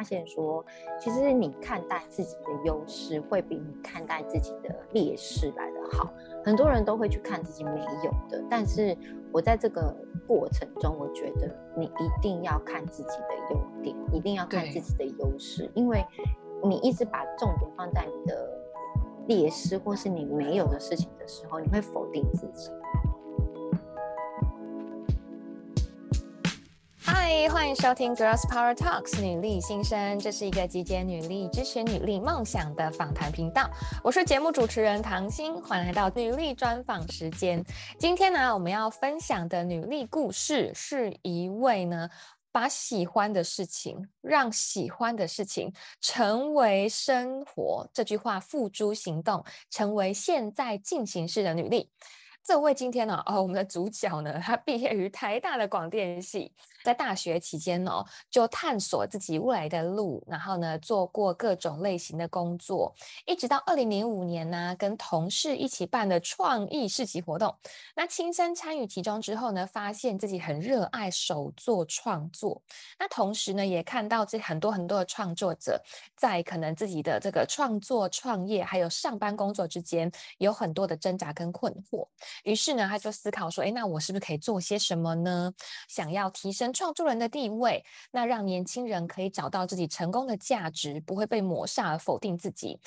发现说，其实你看待自己的优势，会比你看待自己的劣势来得好。很多人都会去看自己没有的，但是我在这个过程中，我觉得你一定要看自己的优点，一定要看自己的优势，因为你一直把重点放在你的劣势或是你没有的事情的时候，你会否定自己。嗨，欢迎收听《Girls Power Talks》女力新生，这是一个集结女力、支持女力梦想的访谈频道。我是节目主持人唐心，欢迎来到女力专访时间。今天呢，我们要分享的女力故事，是一位呢，把喜欢的事情，让喜欢的事情成为生活，这句话付诸行动，成为现在进行式的女力。这位今天呢，哦，我们的主角呢，他毕业于台大的广电系，在大学期间呢，就探索自己未来的路，然后呢，做过各种类型的工作，一直到二零零五年呢，跟同事一起办的创意市集活动，那亲身参与其中之后呢，发现自己很热爱手作创作，那同时呢，也看到这很多很多的创作者在可能自己的这个创作、创业还有上班工作之间有很多的挣扎跟困惑。于是呢，他就思考说：“哎，那我是不是可以做些什么呢？想要提升创作人的地位，那让年轻人可以找到自己成功的价值，不会被抹杀而否定自己，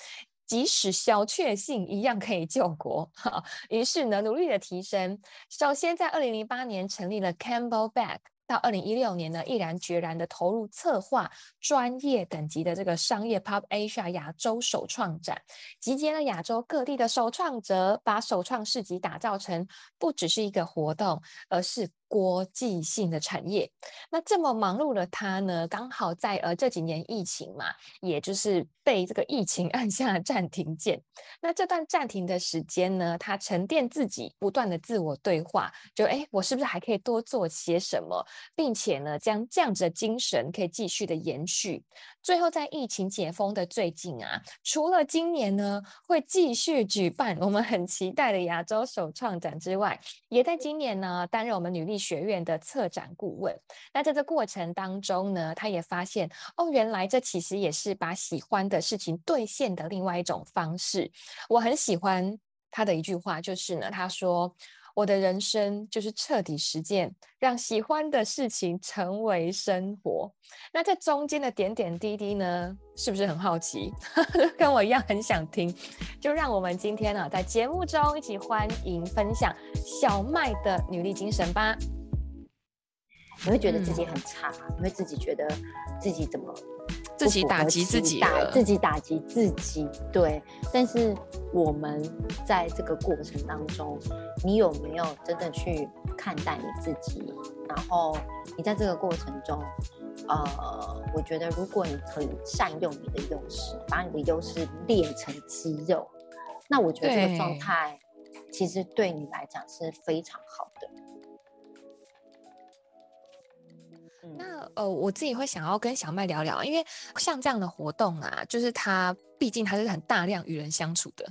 即使小确幸一样可以救国。”哈，于是呢，努力的提升。首先在二零零八年成立了 Campbell Bag。到二零一六年呢，毅然决然的投入策划专业等级的这个商业 Pop Asia 亚洲首创展，集结了亚洲各地的首创者，把首创市集打造成不只是一个活动，而是。国际性的产业，那这么忙碌的他呢，刚好在呃这几年疫情嘛，也就是被这个疫情按下暂停键。那这段暂停的时间呢，他沉淀自己，不断的自我对话，就哎，我是不是还可以多做些什么，并且呢，将这样子的精神可以继续的延续。最后在疫情解封的最近啊，除了今年呢会继续举办我们很期待的亚洲首创展之外，也在今年呢担任我们女力学院的策展顾问，那在这过程当中呢，他也发现哦，原来这其实也是把喜欢的事情兑现的另外一种方式。我很喜欢他的一句话，就是呢，他说：“我的人生就是彻底实践，让喜欢的事情成为生活。”那这中间的点点滴滴呢，是不是很好奇？跟我一样很想听，就让我们今天呢、啊，在节目中一起欢迎分享小麦的女力精神吧。你会觉得自己很差，嗯、你会自己觉得自己怎么自己打击自己，打自己打击自己。对，但是我们在这个过程当中，你有没有真的去看待你自己？然后你在这个过程中，呃，我觉得如果你可以善用你的优势，把你的优势练成肌肉，那我觉得这个状态其实对你来讲是非常好那呃，我自己会想要跟小麦聊聊，因为像这样的活动啊，就是他毕竟他是很大量与人相处的。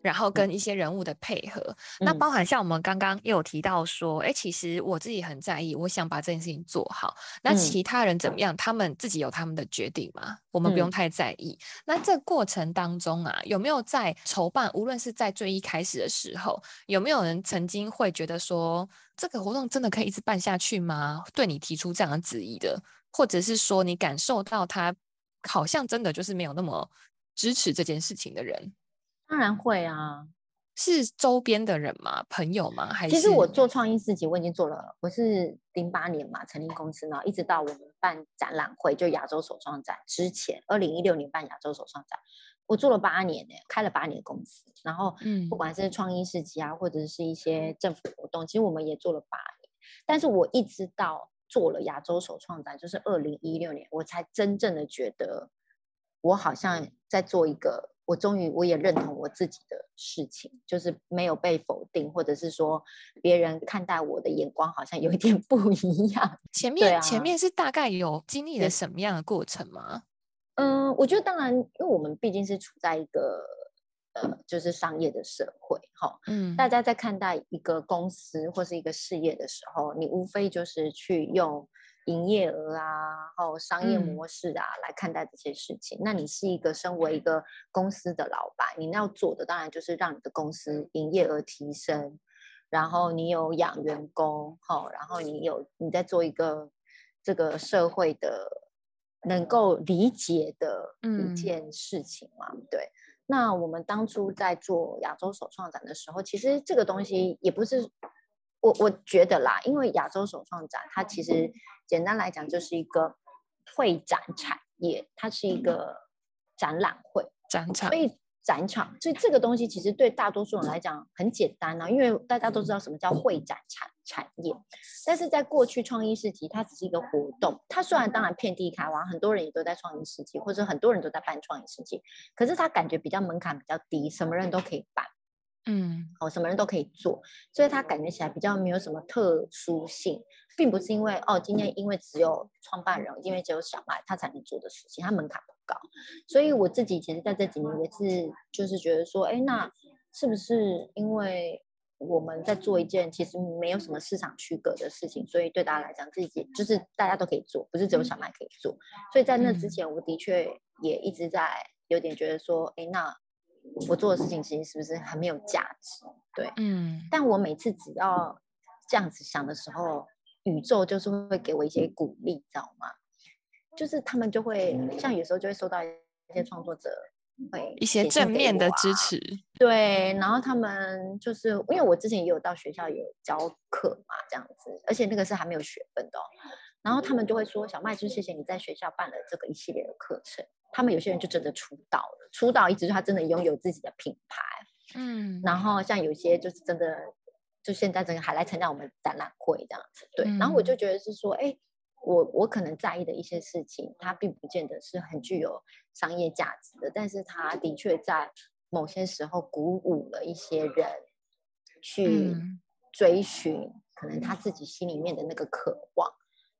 然后跟一些人物的配合，嗯、那包含像我们刚刚也有提到说，哎、嗯，其实我自己很在意，我想把这件事情做好。那其他人怎么样？嗯、他们自己有他们的决定嘛，我们不用太在意。嗯、那这过程当中啊，有没有在筹办？无论是在最一开始的时候，有没有人曾经会觉得说，这个活动真的可以一直办下去吗？对你提出这样的质疑的，或者是说你感受到他好像真的就是没有那么支持这件事情的人？当然会啊，是周边的人吗？朋友吗？还是？其实我做创意市集，我已经做了。我是零八年嘛成立公司呢，一直到我们办展览会，就亚洲首创展之前，二零一六年办亚洲首创展，我做了八年呢，开了八年公司。然后，嗯，不管是创意市集啊，或者是一些政府活动，其实我们也做了八年。但是我一直到做了亚洲首创展，就是二零一六年，我才真正的觉得，我好像在做一个。我终于我也认同我自己的事情，就是没有被否定，或者是说别人看待我的眼光好像有一点不一样。前面、啊、前面是大概有经历了什么样的过程吗？嗯，我觉得当然，因为我们毕竟是处在一个呃，就是商业的社会，哈，嗯，大家在看待一个公司或是一个事业的时候，你无非就是去用营业额啊，还有商业模式啊、嗯、来看待这些事情。那你是一个身为一个公司的老板，你要做的当然就是让你的公司营业额提升，然后你有养员工，好，然后你有你在做一个这个社会的能够理解的一件事情嘛，嗯、对。那我们当初在做亚洲首创展的时候，其实这个东西也不是我我觉得啦，因为亚洲首创展它其实简单来讲就是一个会展产业，它是一个展览会展场，所以。展场，所以这个东西其实对大多数人来讲很简单啊，因为大家都知道什么叫会展产产业。但是在过去创意市集，它只是一个活动，它虽然当然遍地开花，很多人也都在创意市集，或者很多人都在办创意市集，可是它感觉比较门槛比较低，什么人都可以办，嗯，哦，什么人都可以做，所以它感觉起来比较没有什么特殊性。并不是因为哦，今天因为只有创办人，因为只有小麦他才能做的事情，他门槛不高，所以我自己其实在这几年也是，就是觉得说，哎，那是不是因为我们在做一件其实没有什么市场区隔的事情，所以对大家来讲，自己就是大家都可以做，不是只有小麦可以做。所以在那之前，我的确也一直在有点觉得说，哎，那我做的事情其实是不是很没有价值？对，嗯。但我每次只要这样子想的时候。宇宙就是会给我一些鼓励，知道吗？就是他们就会像有时候就会收到一些创作者会一些正面的支持，对。然后他们就是因为我之前也有到学校有教课嘛，这样子，而且那个是还没有学分的哦。然后他们就会说：“小麦，就谢谢你在学校办了这个一系列的课程。”他们有些人就真的出道了，出道一直他真的拥有自己的品牌，嗯。然后像有些就是真的。就现在整个还来参加我们展览会这样子，对，然后我就觉得是说，哎、欸，我我可能在意的一些事情，它并不见得是很具有商业价值的，但是它的确在某些时候鼓舞了一些人去追寻可能他自己心里面的那个渴望，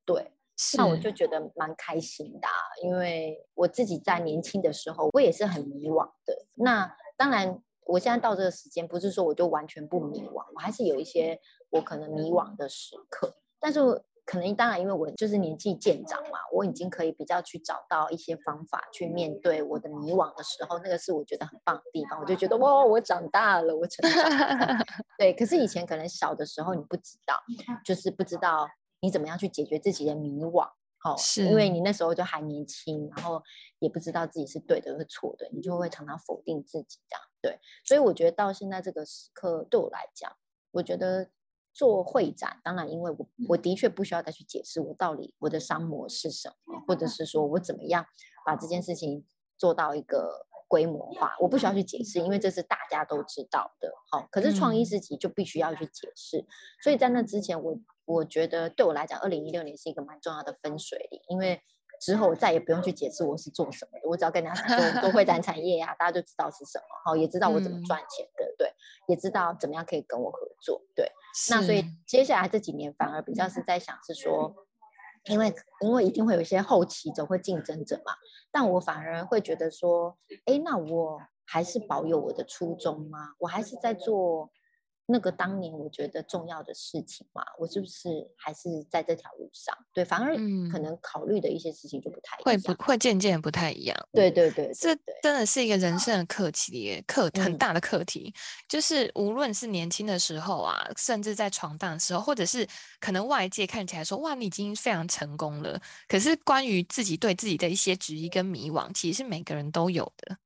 对，那我就觉得蛮开心的，因为我自己在年轻的时候，我也是很迷惘的，那当然。我现在到这个时间，不是说我就完全不迷惘，我还是有一些我可能迷惘的时刻。但是可能当然，因为我就是年纪渐长嘛，我已经可以比较去找到一些方法去面对我的迷惘的时候，那个是我觉得很棒的地方。我就觉得哇，我长大了，我成长了。对，可是以前可能小的时候你不知道，就是不知道你怎么样去解决自己的迷惘。好、哦，是因为你那时候就还年轻，然后也不知道自己是对的或错的，你就会常常否定自己这样。对，所以我觉得到现在这个时刻，对我来讲，我觉得做会展，当然因为我我的确不需要再去解释我到底我的商模是什么，或者是说我怎么样把这件事情做到一个规模化，我不需要去解释，因为这是大家都知道的。好、哦，可是创意自己就必须要去解释，所以在那之前我。我觉得对我来讲，二零一六年是一个蛮重要的分水岭，因为之后我再也不用去解释我是做什么的，我只要跟大家说做会展产业呀、啊，大家就知道是什么，好，也知道我怎么赚钱的，嗯、对，也知道怎么样可以跟我合作，对。那所以接下来这几年反而比较是在想是说，因为因为一定会有一些后期者或竞争者嘛，但我反而会觉得说，哎，那我还是保有我的初衷吗？我还是在做。那个当年我觉得重要的事情嘛，我是不是还是在这条路上？对，反而可能考虑的一些事情就不太一样，会不会渐渐不太一样？对对对，对，这真的是一个人生的课题，课很大的课题。嗯、就是无论是年轻的时候啊，甚至在闯荡的时候，或者是可能外界看起来说哇，你已经非常成功了，可是关于自己对自己的一些质疑跟迷惘，其实是每个人都有的。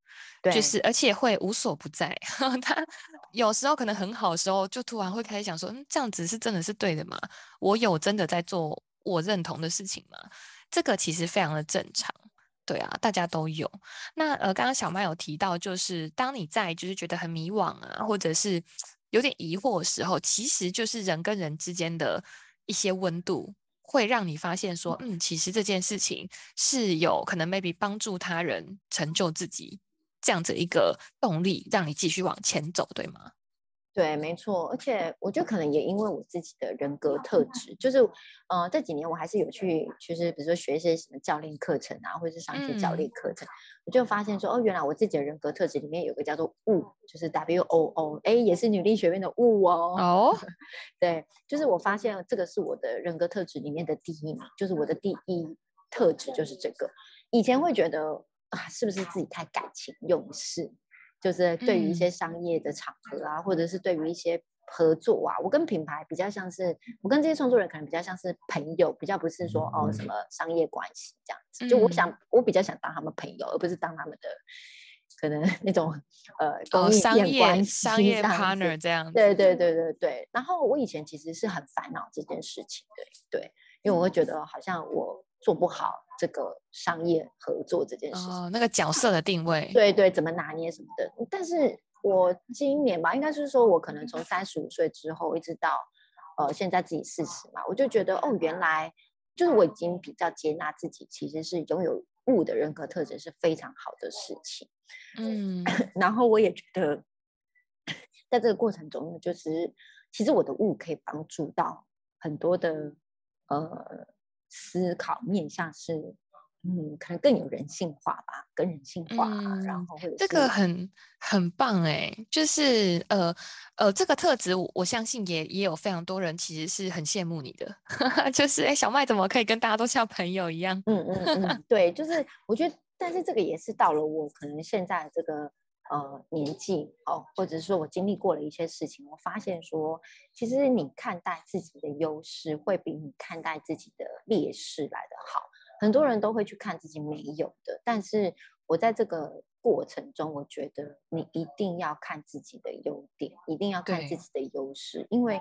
对，就是而且会无所不在。他有时候可能很好的时候，就突然会开始想说，嗯，这样子是真的是对的吗？我有真的在做我认同的事情吗？这个其实非常的正常，对啊，大家都有。那呃，刚刚小麦有提到，就是当你在就是觉得很迷惘啊，或者是有点疑惑的时候，其实就是人跟人之间的一些温度，会让你发现说，嗯，其实这件事情是有可能 maybe 帮助他人成就自己。这样子一个动力，让你继续往前走，对吗？对，没错，而且我觉得可能也因为我自己的人格特质，就是，呃，这几年我还是有去，就是比如说学一些什么教练课程啊，或者是上一些教练课程，嗯、我就发现说，哦，原来我自己的人格特质里面有个叫做 WOO，就是 W O O，哎，也是女力学院的 WOO 哦。哦，对，就是我发现这个是我的人格特质里面的第一名，就是我的第一特质就是这个。以前会觉得啊，是不是自己太感情用事？就是对于一些商业的场合啊，嗯、或者是对于一些合作啊，我跟品牌比较像是，我跟这些创作人可能比较像是朋友，比较不是说哦什么商业关系这样子。就我想，嗯、我比较想当他们朋友，而不是当他们的可能 那种呃公益关系、哦、商业 partner 这样子。对对对对对。然后我以前其实是很烦恼这件事情的，对，因为我会觉得好像我做不好。这个商业合作这件事情，哦，那个角色的定位，对对，怎么拿捏什么的。但是我今年吧，应该是说，我可能从三十五岁之后，一直到呃现在自己四十嘛，我就觉得哦，原来就是我已经比较接纳自己，其实是拥有物的人格特质是非常好的事情。嗯，然后我也觉得，在这个过程中呢，就是其实我的物可以帮助到很多的呃。思考面向是，嗯，可能更有人性化吧，更人性化，嗯、然后这个很很棒哎，就是呃呃，这个特质我，我相信也也有非常多人其实是很羡慕你的，就是哎，小麦怎么可以跟大家都像朋友一样？嗯嗯嗯，对，就是我觉得，但是这个也是到了我可能现在这个。呃，年纪哦，或者是说我经历过了一些事情，我发现说，其实你看待自己的优势，会比你看待自己的劣势来得好。很多人都会去看自己没有的，但是我在这个过程中，我觉得你一定要看自己的优点，一定要看自己的优势，因为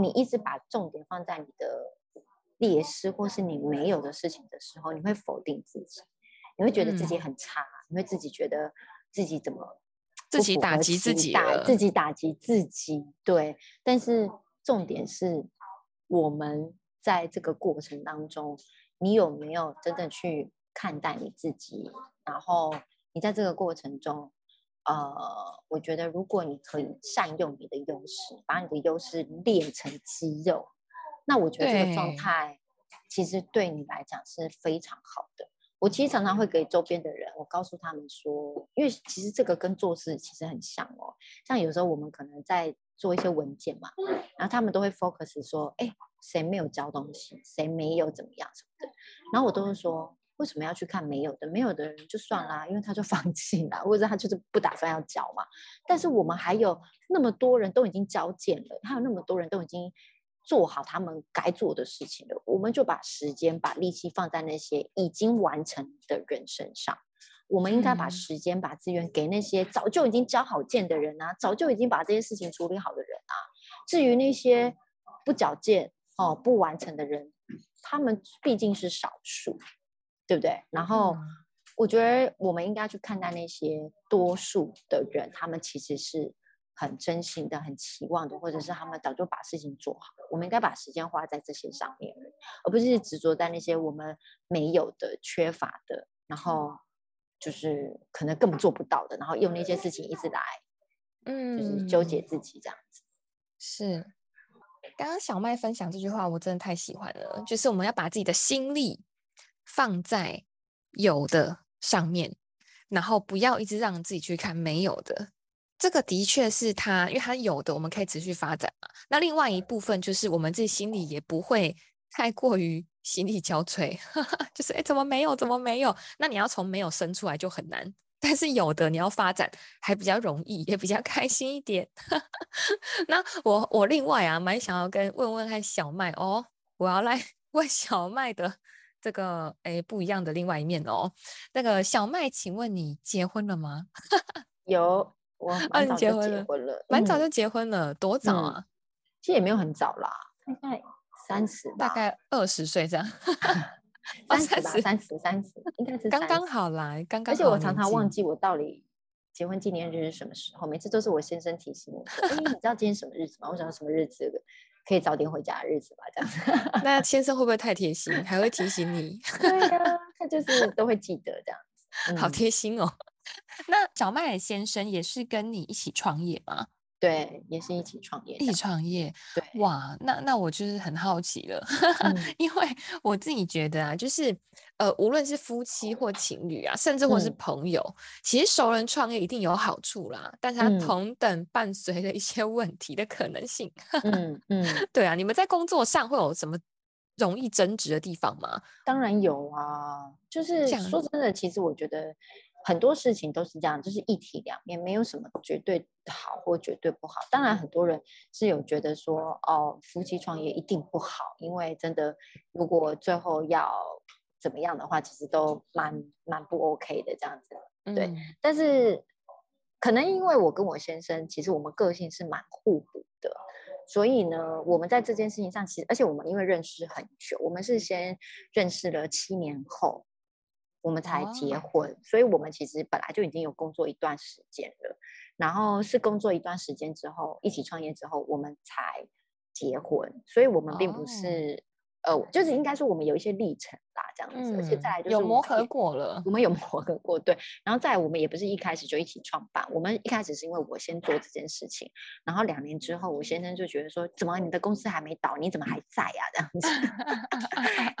你一直把重点放在你的劣势或是你没有的事情的时候，你会否定自己，你会觉得自己很差，嗯、你会自己觉得。自己怎么自己打击自己，打自己打击自己，对。但是重点是，我们在这个过程当中，你有没有真的去看待你自己？然后你在这个过程中，呃，我觉得如果你可以善用你的优势，把你的优势练成肌肉，那我觉得这个状态其实对你来讲是非常好的。我其实常常会给周边的人，我告诉他们说，因为其实这个跟做事其实很像哦。像有时候我们可能在做一些文件嘛，然后他们都会 focus 说，哎，谁没有交东西，谁没有怎么样什么的。然后我都会说，为什么要去看没有的？没有的人就算啦，因为他就 放弃了，或者他就是不打算要交嘛。但是我们还有那么多人都已经交件了，还有那么多人都已经。做好他们该做的事情了，我们就把时间、把力气放在那些已经完成的人身上。我们应该把时间、把资源给那些早就已经交好件的人啊，早就已经把这些事情处理好的人啊。至于那些不矫健、哦不完成的人，他们毕竟是少数，对不对？然后我觉得我们应该去看待那些多数的人，他们其实是。很真心的，很期望的，或者是他们早就把事情做好了。我们应该把时间花在这些上面，而不是执着在那些我们没有的、缺乏的，然后就是可能根本做不到的，然后用那些事情一直来，嗯，就是纠结自己这样子。是，刚刚小麦分享这句话，我真的太喜欢了。就是我们要把自己的心力放在有的上面，然后不要一直让自己去看没有的。这个的确是他，因为他有的我们可以持续发展嘛。那另外一部分就是我们自己心里也不会 太过于心力交瘁，就是哎，怎么没有？怎么没有？那你要从没有生出来就很难，但是有的你要发展还比较容易，也比较开心一点。那我我另外啊，蛮想要跟问问看小麦哦，我要来问小麦的这个哎不一样的另外一面哦。那个小麦，请问你结婚了吗？有。我蛮早就结婚了，蛮早就结婚了，多早啊？其实也没有很早啦，大概三十，大概二十岁这样，三十吧，三十，三十，应该是刚刚好啦，刚刚。而且我常常忘记我到底结婚纪念日是什么时候，每次都是我先生提醒我。哎，你知道今天什么日子吗？我想什么日子可以早点回家的日子吧？这样子。那先生会不会太贴心，还会提醒你？对呀，他就是都会记得这样子，好贴心哦。那小麦先生也是跟你一起创业吗？对，也是一起创业，一起创业。对，哇，那那我就是很好奇了，嗯、因为我自己觉得啊，就是呃，无论是夫妻或情侣啊，甚至或是朋友，嗯、其实熟人创业一定有好处啦，但是它同等伴随着一些问题的可能性。嗯嗯，对啊，你们在工作上会有什么容易争执的地方吗？当然有啊，就是说真的，其实我觉得。很多事情都是这样，就是一体两面，没有什么绝对好或绝对不好。当然，很多人是有觉得说，哦，夫妻创业一定不好，因为真的，如果最后要怎么样的话，其实都蛮蛮不 OK 的这样子。对，嗯、但是可能因为我跟我先生，其实我们个性是蛮互补的，所以呢，我们在这件事情上，其实而且我们因为认识很久，我们是先认识了七年后。我们才结。婚，所以我们其实本来就已经有工作一段时间了，然后是工作一段时间之后，一起创业之后，我们才结婚，所以我们并不是。呃，就是应该说我们有一些历程啦，这样子，嗯、而且再来就是有磨合过了，我们有磨合过，对，然后再来我们也不是一开始就一起创办，我们一开始是因为我先做这件事情，然后两年之后，我先生就觉得说，怎么你的公司还没倒，你怎么还在呀、啊？这样子，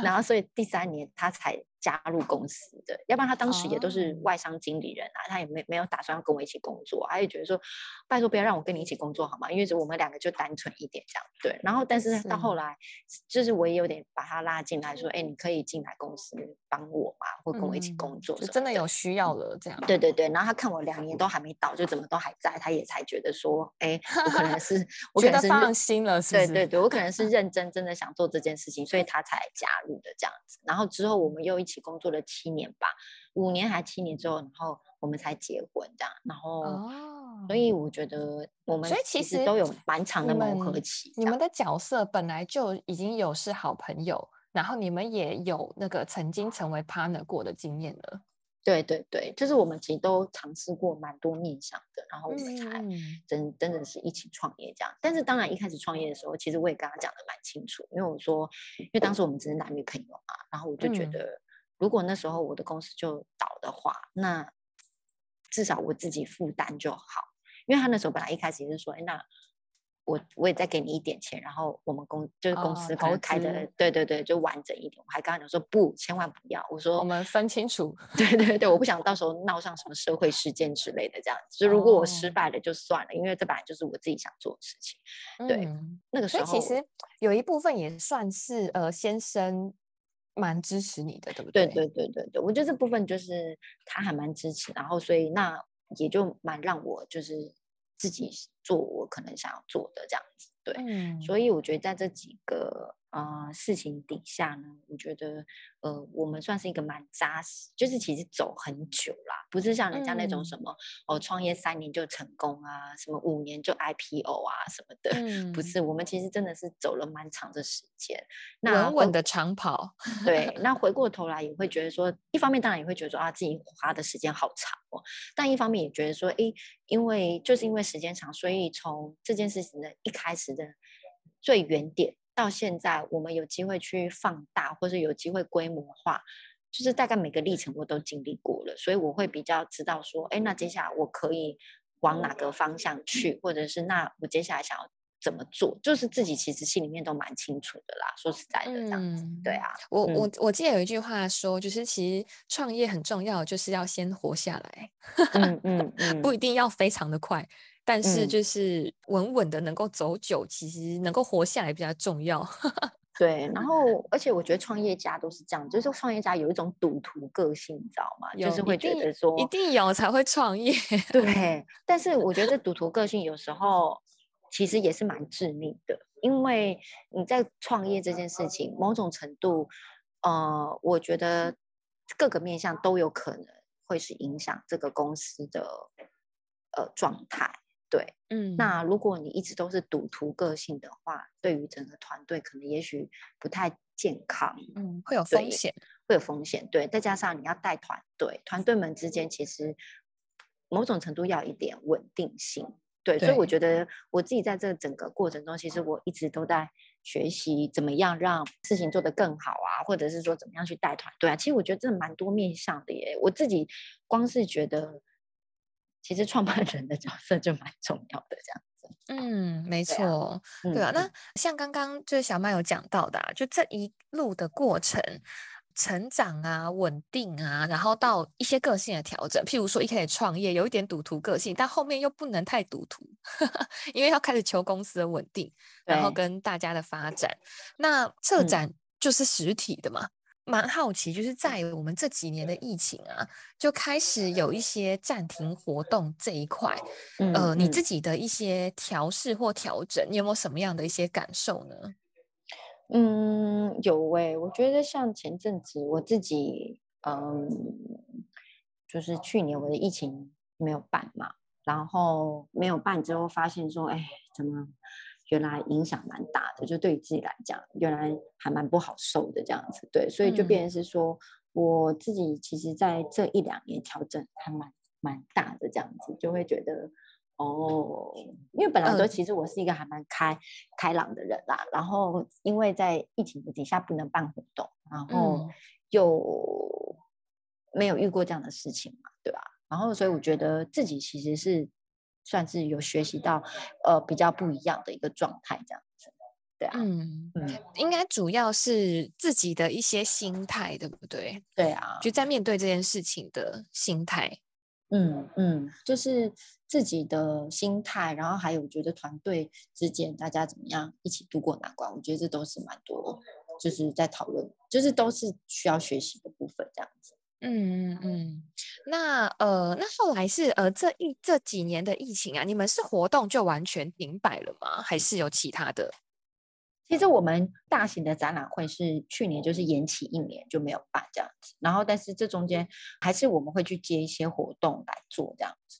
然后所以第三年他才加入公司的，要不然他当时也都是外商经理人啊，他也没没有打算要跟我一起工作，他也觉得说，拜托不要让我跟你一起工作好吗？因为我们两个就单纯一点这样，对，然后但是到后来，是就是我也有点。把他拉进来，说：“哎，你可以进来公司帮我嘛，或跟我一起工作。”就真的有需要了，这样。对对对，然后他看我两年都还没倒，就怎么都还在，他也才觉得说：“哎，我可能是 我可能是放心了，是不是？”对对对，我可能是认真真的想做这件事情，所以他才加入的这样子。然后之后我们又一起工作了七年吧，五年还七年之后，然后我们才结婚这样。然后。哦所以我觉得我们其实都有蛮长的磨合期。你们的角色本来就已经有是好朋友，然后你们也有那个曾经成为 partner 过的经验了。对对对，就是我们其实都尝试过蛮多面向的，然后我们才真真的是一起创业这样。但是当然一开始创业的时候，其实我也跟他讲的蛮清楚，因为我说，因为当时我们只是男女朋友嘛，然后我就觉得，如果那时候我的公司就倒的话，那至少我自己负担就好。因为他那时候本来一开始也是说，哎，那我我也再给你一点钱，然后我们公就是公司可能开的，哦、对对对，就完整一点。我还跟他讲说，不，千万不要。我说我们分清楚，对对对，我不 想到时候闹上什么社会事件之类的这样子。就如果我失败了就算了，哦、因为这本来就是我自己想做的事情。对，嗯、那个时候其实有一部分也算是呃先生蛮支持你的，对不对？对对对对对，我觉得这部分就是他还蛮支持，然后所以那也就蛮让我就是。自己做我可能想要做的这样子，对，嗯，所以我觉得在这几个。啊、呃，事情底下呢，我觉得，呃，我们算是一个蛮扎实，就是其实走很久啦，不是像人家那种什么、嗯、哦，创业三年就成功啊，什么五年就 IPO 啊什么的，嗯、不是，我们其实真的是走了蛮长的时间，那稳稳的长跑。对，那回过头 来也会觉得说，一方面当然也会觉得说啊，自己花的时间好长哦，但一方面也觉得说，哎，因为就是因为时间长，所以从这件事情的一开始的最原点。到现在，我们有机会去放大，或是有机会规模化，就是大概每个历程我都经历过了，所以我会比较知道说，哎，那接下来我可以往哪个方向去，或者是那我接下来想要怎么做，就是自己其实心里面都蛮清楚的啦。说实在的，这样子，嗯、对啊，我我我记得有一句话说，就是其实创业很重要，就是要先活下来，嗯 嗯嗯，不一定要非常的快。但是就是稳稳的能够走久，嗯、其实能够活下来比较重要。对，然后而且我觉得创业家都是这样，就是创业家有一种赌徒个性，你知道吗？就是会觉得说一定有才会创业。对，但是我觉得这赌徒个性有时候其实也是蛮致命的，因为你在创业这件事情，某种程度，呃，我觉得各个面向都有可能会是影响这个公司的呃状态。对，嗯，那如果你一直都是赌徒个性的话，对于整个团队可能也许不太健康，嗯，会有风险，会有风险。对，再加上你要带团队，团队们之间其实某种程度要一点稳定性。对，对，所以我觉得我自己在这整个过程中，其实我一直都在学习怎么样让事情做得更好啊，或者是说怎么样去带团队啊。其实我觉得这蛮多面向的耶，我自己光是觉得。其实创办人的角色就蛮重要的，这样子。嗯，没错，对啊。对啊，那像刚刚就是小麦有讲到的，啊，就这一路的过程。成长啊，稳定啊，然后到一些个性的调整，譬如说一开始创业有一点赌徒个性，但后面又不能太赌徒，因为要开始求公司的稳定，然后跟大家的发展。那策展就是实体的嘛，嗯、蛮好奇，就是在我们这几年的疫情啊，就开始有一些暂停活动这一块，嗯、呃，你自己的一些调试或调整，你有没有什么样的一些感受呢？嗯，有诶、欸，我觉得像前阵子我自己，嗯，就是去年我的疫情没有办嘛，然后没有办之后发现说，哎，怎么原来影响蛮大的，就对于自己来讲，原来还蛮不好受的这样子，对，所以就变成是说，嗯、我自己其实在这一两年调整还蛮蛮大的这样子，就会觉得。哦，因为本来说其实我是一个还蛮开、嗯、开朗的人啦，然后因为在疫情的底下不能办活动，然后又没有遇过这样的事情嘛，对吧？然后所以我觉得自己其实是算是有学习到呃比较不一样的一个状态这样子，对啊，嗯嗯，应该主要是自己的一些心态，对不对？对啊，就在面对这件事情的心态。嗯嗯，就是自己的心态，然后还有觉得团队之间大家怎么样一起度过难关，我觉得这都是蛮多，就是在讨论，就是都是需要学习的部分，这样子。嗯嗯嗯，那呃，那后来是呃这一这几年的疫情啊，你们是活动就完全停摆了吗？还是有其他的？其实我们大型的展览会是去年就是延期一年就没有办这样子，然后但是这中间还是我们会去接一些活动来做这样子，对。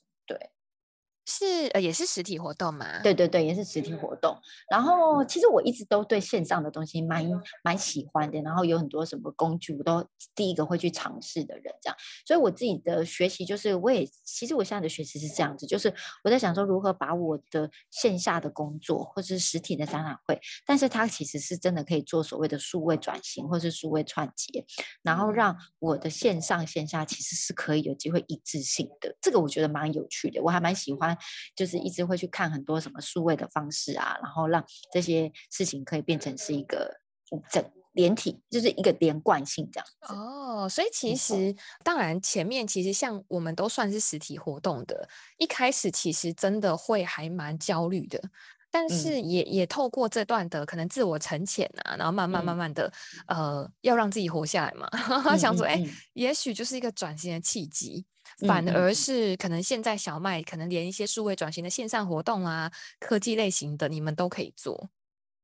是呃，也是实体活动嘛？对对对，也是实体活动。然后其实我一直都对线上的东西蛮蛮喜欢的。然后有很多什么工具，我都第一个会去尝试的人，这样。所以我自己的学习就是，我也其实我现在的学习是这样子，就是我在想说如何把我的线下的工作或是实体的展览会，但是它其实是真的可以做所谓的数位转型或是数位串接，然后让我的线上线下其实是可以有机会一致性的。这个我觉得蛮有趣的，我还蛮喜欢。就是一直会去看很多什么数位的方式啊，然后让这些事情可以变成是一个整连体，就是一个连贯性这样子。哦，所以其实当然前面其实像我们都算是实体活动的，一开始其实真的会还蛮焦虑的。但是也、嗯、也透过这段的可能自我沉潜啊，然后慢慢慢慢的，嗯、呃，要让自己活下来嘛。嗯、想说，哎、欸，也许就是一个转型的契机，嗯、反而是可能现在小麦可能连一些数位转型的线上活动啊，科技类型的，你们都可以做。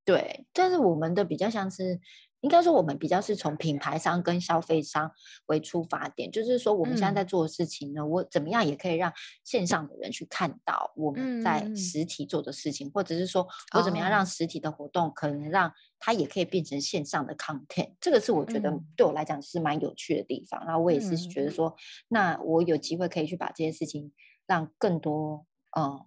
对，但是我们的比较像是。应该说，我们比较是从品牌商跟消费商为出发点，就是说，我们现在在做的事情呢，嗯、我怎么样也可以让线上的人去看到我们在实体做的事情，嗯、或者是说我怎么样让实体的活动可能让它也可以变成线上的 content，这个是我觉得对我来讲是蛮有趣的地方。然后我也是觉得说，那我有机会可以去把这些事情让更多嗯。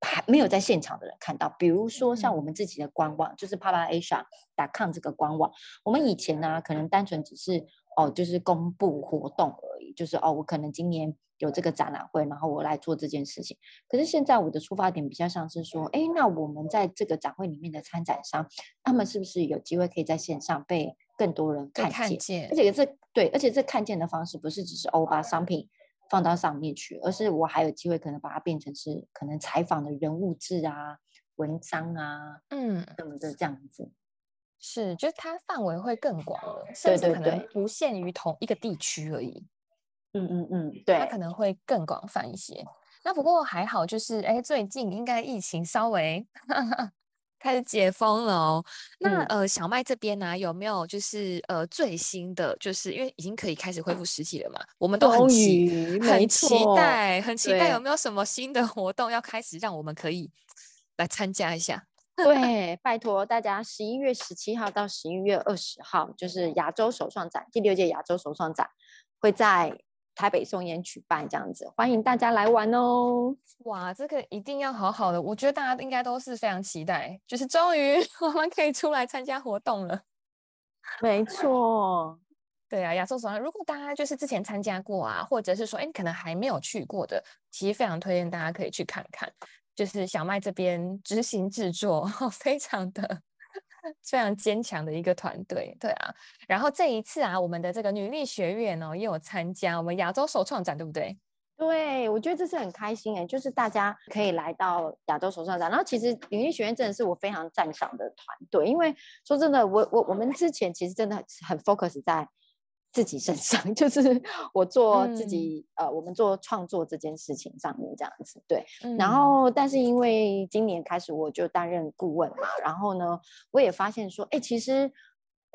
还没有在现场的人看到，比如说像我们自己的官网，嗯、就是 papaasia.com 这个官网，我们以前呢可能单纯只是哦，就是公布活动而已，就是哦，我可能今年有这个展览会，然后我来做这件事情。可是现在我的出发点比较像是说，哎，那我们在这个展会里面的参展商，他们是不是有机会可以在线上被更多人看见？看见，而且这对，而且这看见的方式不是只是欧巴商品。放到上面去，而是我还有机会可能把它变成是可能采访的人物志啊、文章啊，嗯，什么的这样子。是，就是它范围会更广了，甚至可能不限于同一个地区而已。嗯嗯嗯，对，它可能会更广泛一些。那不过还好，就是哎，最近应该疫情稍微。开始解封了哦，那呃，小麦这边呢、啊，有没有就是呃最新的，就是因为已经可以开始恢复实体了嘛，我们都很期很期待，很期待有没有什么新的活动要开始，让我们可以来参加一下。对，拜托大家，十一月十七号到十一月二十号，就是亚洲手创展，第六届亚洲手创展会在。台北松烟举办这样子，欢迎大家来玩哦！哇，这个一定要好好的，我觉得大家应该都是非常期待，就是终于 我们可以出来参加活动了。没错，对啊，亚洲手创，如果大家就是之前参加过啊，或者是说，哎，你可能还没有去过的，其实非常推荐大家可以去看看。就是小麦这边执行制作，非常的非常坚强的一个团队，对啊。然后这一次啊，我们的这个女力学院哦，也有参加我们亚洲首创展，对不对？对，我觉得这是很开心哎，就是大家可以来到亚洲首创展。然后其实女力学院真的是我非常赞赏的团队，因为说真的，我我我们之前其实真的很 focus 在自己身上，就是我做自己、嗯、呃，我们做创作这件事情上面这样子。对，嗯、然后但是因为今年开始我就担任顾问嘛，然后呢，我也发现说，哎，其实。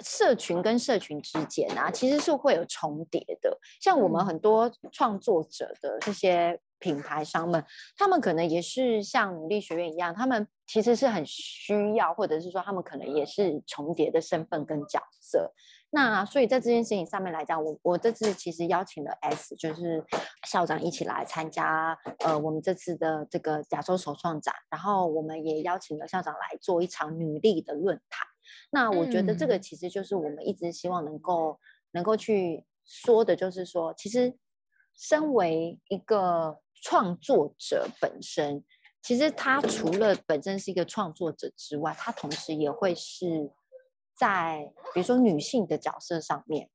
社群跟社群之间啊，其实是会有重叠的。像我们很多创作者的这些品牌商们，他们可能也是像努力学院一样，他们其实是很需要，或者是说他们可能也是重叠的身份跟角色。那所以在这件事情上面来讲，我我这次其实邀请了 S，就是校长一起来参加呃我们这次的这个亚洲首创展，然后我们也邀请了校长来做一场女力的论坛。那我觉得这个其实就是我们一直希望能够能够去说的，就是说，其实身为一个创作者本身，其实他除了本身是一个创作者之外，他同时也会是在比如说女性的角色上面，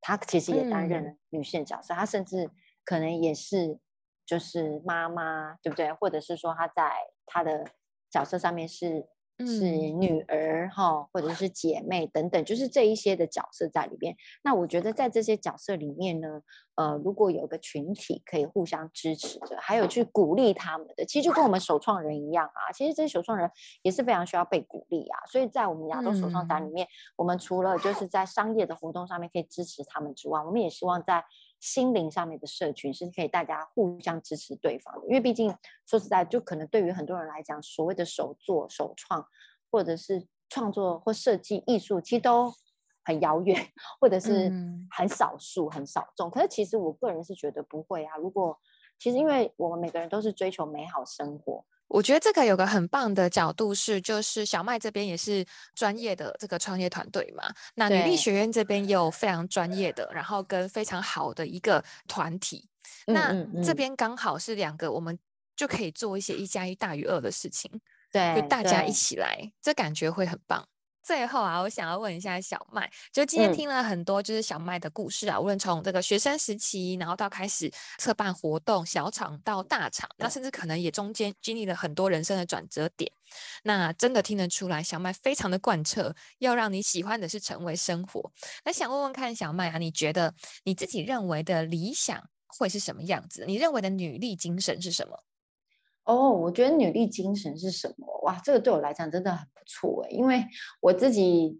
她其实也担任女性角色，她甚至可能也是就是妈妈，对不对？或者是说她在她的角色上面是。是女儿哈，或者是姐妹等等，就是这一些的角色在里边。那我觉得在这些角色里面呢，呃，如果有个群体可以互相支持着，还有去鼓励他们的，其实就跟我们首创人一样啊。其实这些首创人也是非常需要被鼓励啊。所以在我们亚洲首创展里面，我们除了就是在商业的活动上面可以支持他们之外，我们也希望在。心灵上面的社群是可以大家互相支持对方的，因为毕竟说实在，就可能对于很多人来讲，所谓的手作、手创，或者是创作或设计艺术，其实都很遥远，或者是很少数、很少众。可是其实我个人是觉得不会啊。如果其实因为我们每个人都是追求美好生活。我觉得这个有个很棒的角度是，就是小麦这边也是专业的这个创业团队嘛，那女力学院这边也有非常专业的，然后跟非常好的一个团体，那这边刚好是两个，我们就可以做一些一加一大于二的事情，对，就大家一起来，这感觉会很棒。最后啊，我想要问一下小麦，就今天听了很多就是小麦的故事啊，嗯、无论从这个学生时期，然后到开始策办活动，小厂到大厂，那甚至可能也中间经历了很多人生的转折点，那真的听得出来，小麦非常的贯彻，要让你喜欢的是成为生活。那想问问看，小麦啊，你觉得你自己认为的理想会是什么样子？你认为的女力精神是什么？哦，我觉得女力精神是什么？哇，这个对我来讲真的很不错诶，因为我自己，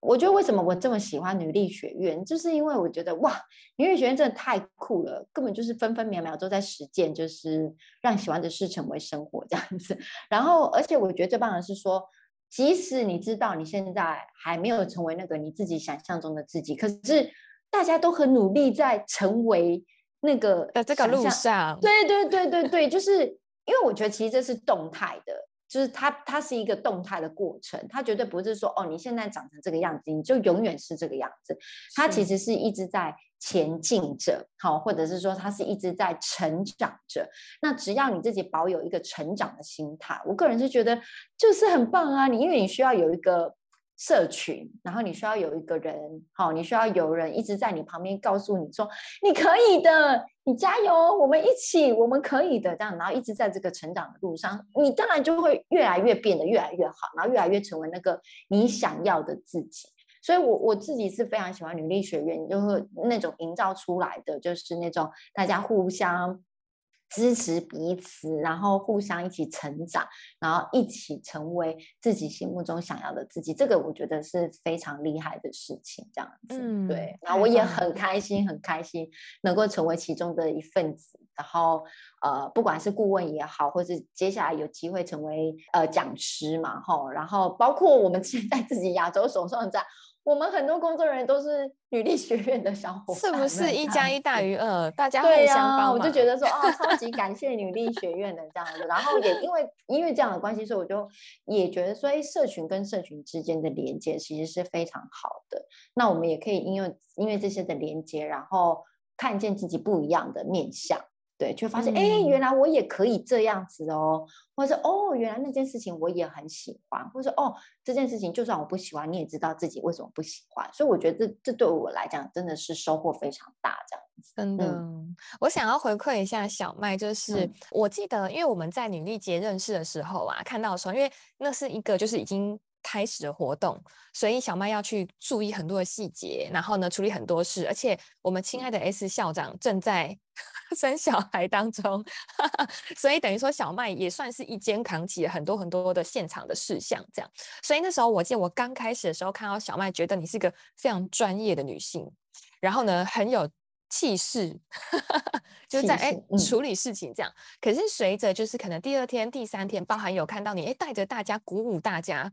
我觉得为什么我这么喜欢女力学院，就是因为我觉得哇，女力学院真的太酷了，根本就是分分秒秒都在实践，就是让喜欢的事成为生活这样子。然后，而且我觉得最棒的是说，即使你知道你现在还没有成为那个你自己想象中的自己，可是大家都很努力在成为那个的这个路上。对对对对对，就是。因为我觉得其实这是动态的，就是它它是一个动态的过程，它绝对不是说哦，你现在长成这个样子，你就永远是这个样子。它其实是一直在前进着，好，或者是说它是一直在成长着。那只要你自己保有一个成长的心态，我个人是觉得就是很棒啊。你因为你需要有一个。社群，然后你需要有一个人，好，你需要有人一直在你旁边告诉你说，你可以的，你加油，我们一起，我们可以的，这样，然后一直在这个成长的路上，你当然就会越来越变得越来越好，然后越来越成为那个你想要的自己。所以我，我自己是非常喜欢女力学院，就是那种营造出来的，就是那种大家互相。支持彼此，然后互相一起成长，然后一起成为自己心目中想要的自己。这个我觉得是非常厉害的事情，这样子。嗯，对。然后我也很开心，很开心能够成为其中的一份子。然后，呃，不管是顾问也好，或是接下来有机会成为呃讲师嘛，吼。然后包括我们 现在自己亚洲手创展。我们很多工作人员都是女力学院的小伙伴，是不是一加一大于二？大家互相帮我就觉得说，哦，超级感谢女力学院的这样子。然后也因为因为这样的关系，所以我就也觉得，所以社群跟社群之间的连接其实是非常好的。那我们也可以因为因为这些的连接，然后看见自己不一样的面向。对，就发现哎、嗯，原来我也可以这样子哦，或者是哦，原来那件事情我也很喜欢，或者是哦，这件事情就算我不喜欢，你也知道自己为什么不喜欢，所以我觉得这这对我来讲真的是收获非常大，这样子。真的、嗯，我想要回馈一下小麦，就是、嗯、我记得，因为我们在女力节认识的时候啊，看到的时候，因为那是一个就是已经。开始的活动，所以小麦要去注意很多的细节，然后呢，处理很多事，而且我们亲爱的 S 校长正在 生小孩当中，所以等于说小麦也算是一肩扛起了很多很多的现场的事项，这样。所以那时候我记得我刚开始的时候看到小麦，觉得你是个非常专业的女性，然后呢很有气势，就是在哎、嗯、处理事情这样。可是随着就是可能第二天、第三天，包含有看到你哎带着大家鼓舞大家。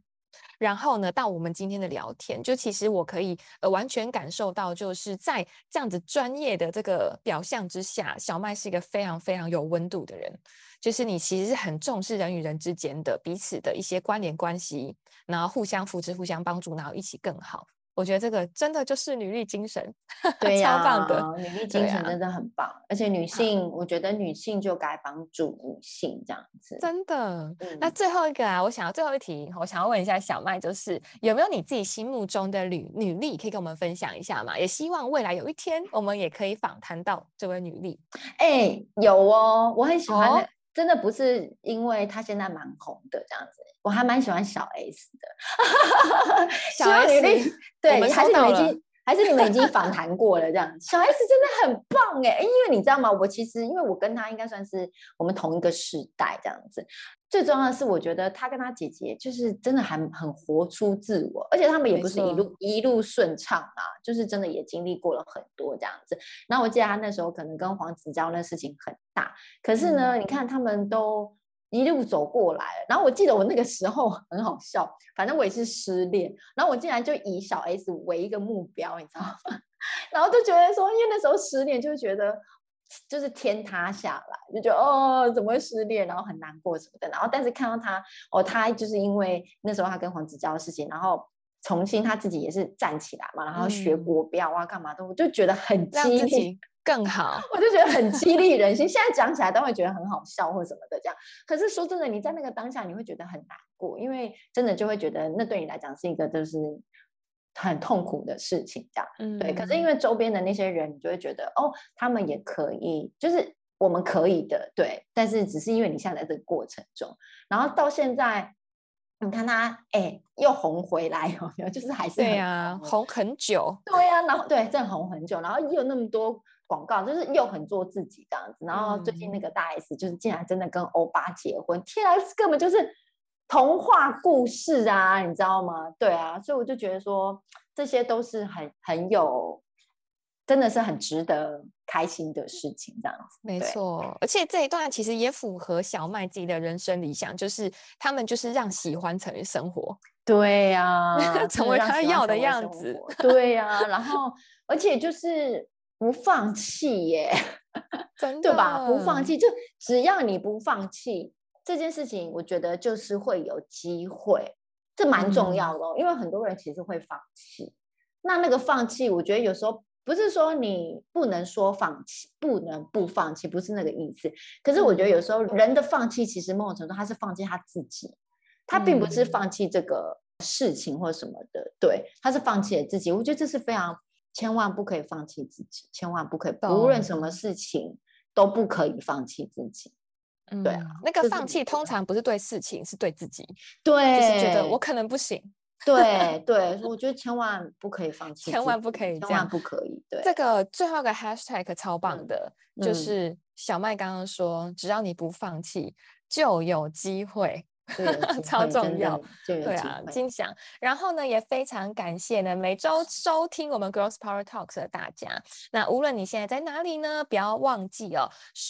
然后呢，到我们今天的聊天，就其实我可以呃完全感受到，就是在这样子专业的这个表象之下，小麦是一个非常非常有温度的人。就是你其实是很重视人与人之间的彼此的一些关联关系，然后互相扶持、互相帮助，然后一起更好。我觉得这个真的就是女力精神，对呀、超棒的，女力精神真的很棒。啊、而且女性，我觉得女性就该帮助女性这样子，真的、嗯。那最后一个啊，我想要最后一题，我想要问一下小麦，就是有没有你自己心目中的女女力可以跟我们分享一下嘛？也希望未来有一天我们也可以访谈到这位女力。哎、欸，有哦，我很喜欢、哦，真的不是因为他现在蛮红的这样子。我还蛮喜欢小 S 的，小 S 对，还是你们已经 还是你们已经访谈过了这样。小 S 真的很棒哎，因为你知道吗？我其实因为我跟他应该算是我们同一个时代这样子。最重要的是，我觉得他跟他姐姐就是真的还很活出自我，而且他们也不是一路一路顺畅啊，就是真的也经历过了很多这样子。然后我记得他那时候可能跟黄子佼那事情很大，可是呢，嗯、你看他们都。一路走过来，然后我记得我那个时候 很好笑，反正我也是失恋，然后我竟然就以小 S 为一个目标，你知道吗？然后就觉得说，因为那时候失恋，就觉得就是天塌下来，就觉得哦，怎么会失恋，然后很难过什么的。然后但是看到他，哦，他就是因为那时候他跟黄子佼的事情，然后重新他自己也是站起来嘛，然后学国标啊，干嘛的，我就觉得很激励。更好，我就觉得很激励人心。现在讲起来都会觉得很好笑或什么的这样。可是说真的，你在那个当下，你会觉得很难过，因为真的就会觉得那对你来讲是一个就是很痛苦的事情这样。嗯，对。可是因为周边的那些人，你就会觉得哦，他们也可以，就是我们可以的，对。但是只是因为你现在在这个过程中，然后到现在，你看他哎又红回来哦，就是还是对呀，红很久。对呀，然后对，正红很久，然后又有那么多。广告就是又很做自己这样子，然后最近那个大 S 就是竟然真的跟欧巴结婚，天啊，根本就是童话故事啊，你知道吗？对啊，所以我就觉得说这些都是很很有，真的是很值得开心的事情，这样子。没错，而且这一段其实也符合小麦自己的人生理想，就是他们就是让喜欢成为生活，对呀、啊，成为他要的样子，对呀、啊，然后而且就是。不放弃耶，真的对吧？不放弃，就只要你不放弃这件事情，我觉得就是会有机会，这蛮重要的哦。嗯。因为很多人其实会放弃，那那个放弃，我觉得有时候不是说你不能说放弃，不能不放弃，不是那个意思。可是我觉得有时候人的放弃，其实某种程度他是放弃他自己，他并不是放弃这个事情或什么的，对，他是放弃了自己。我觉得这是非常。千万不可以放弃自己，千万不可以，不论什么事情都不可以放弃自己。嗯，对啊，那个放弃通常不是对事情，是对自己。对，就是觉得我可能不行。对 对，我觉得千万不可以放弃，千万不可以这样，千万不可以。对，这个最后一个 hashtag 超棒的，嗯，就是小麦刚刚说，只要你不放弃，就有机会。超重要，对啊，金享。然后呢，也非常感谢呢每周收听我们 Girls Power Talks 的大家。那无论你现在在哪里呢，不要忘记哦，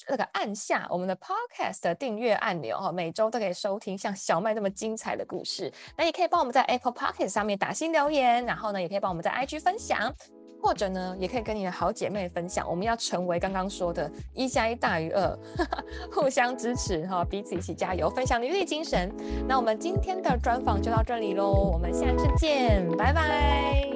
那个按下我们的 Podcast 的订阅按钮哦，每周都可以收听像小麦这么精彩的故事。那也可以帮我们在 Apple Podcast 上面打新留言，然后呢，也可以帮我们在 IG 分享。或者呢，也可以跟你的好姐妹分享。我们要成为刚刚说的“一加一大于二”，互相支持哈，彼此一起加油，分享女力精神。那我们今天的专访就到这里喽我们下次见拜拜。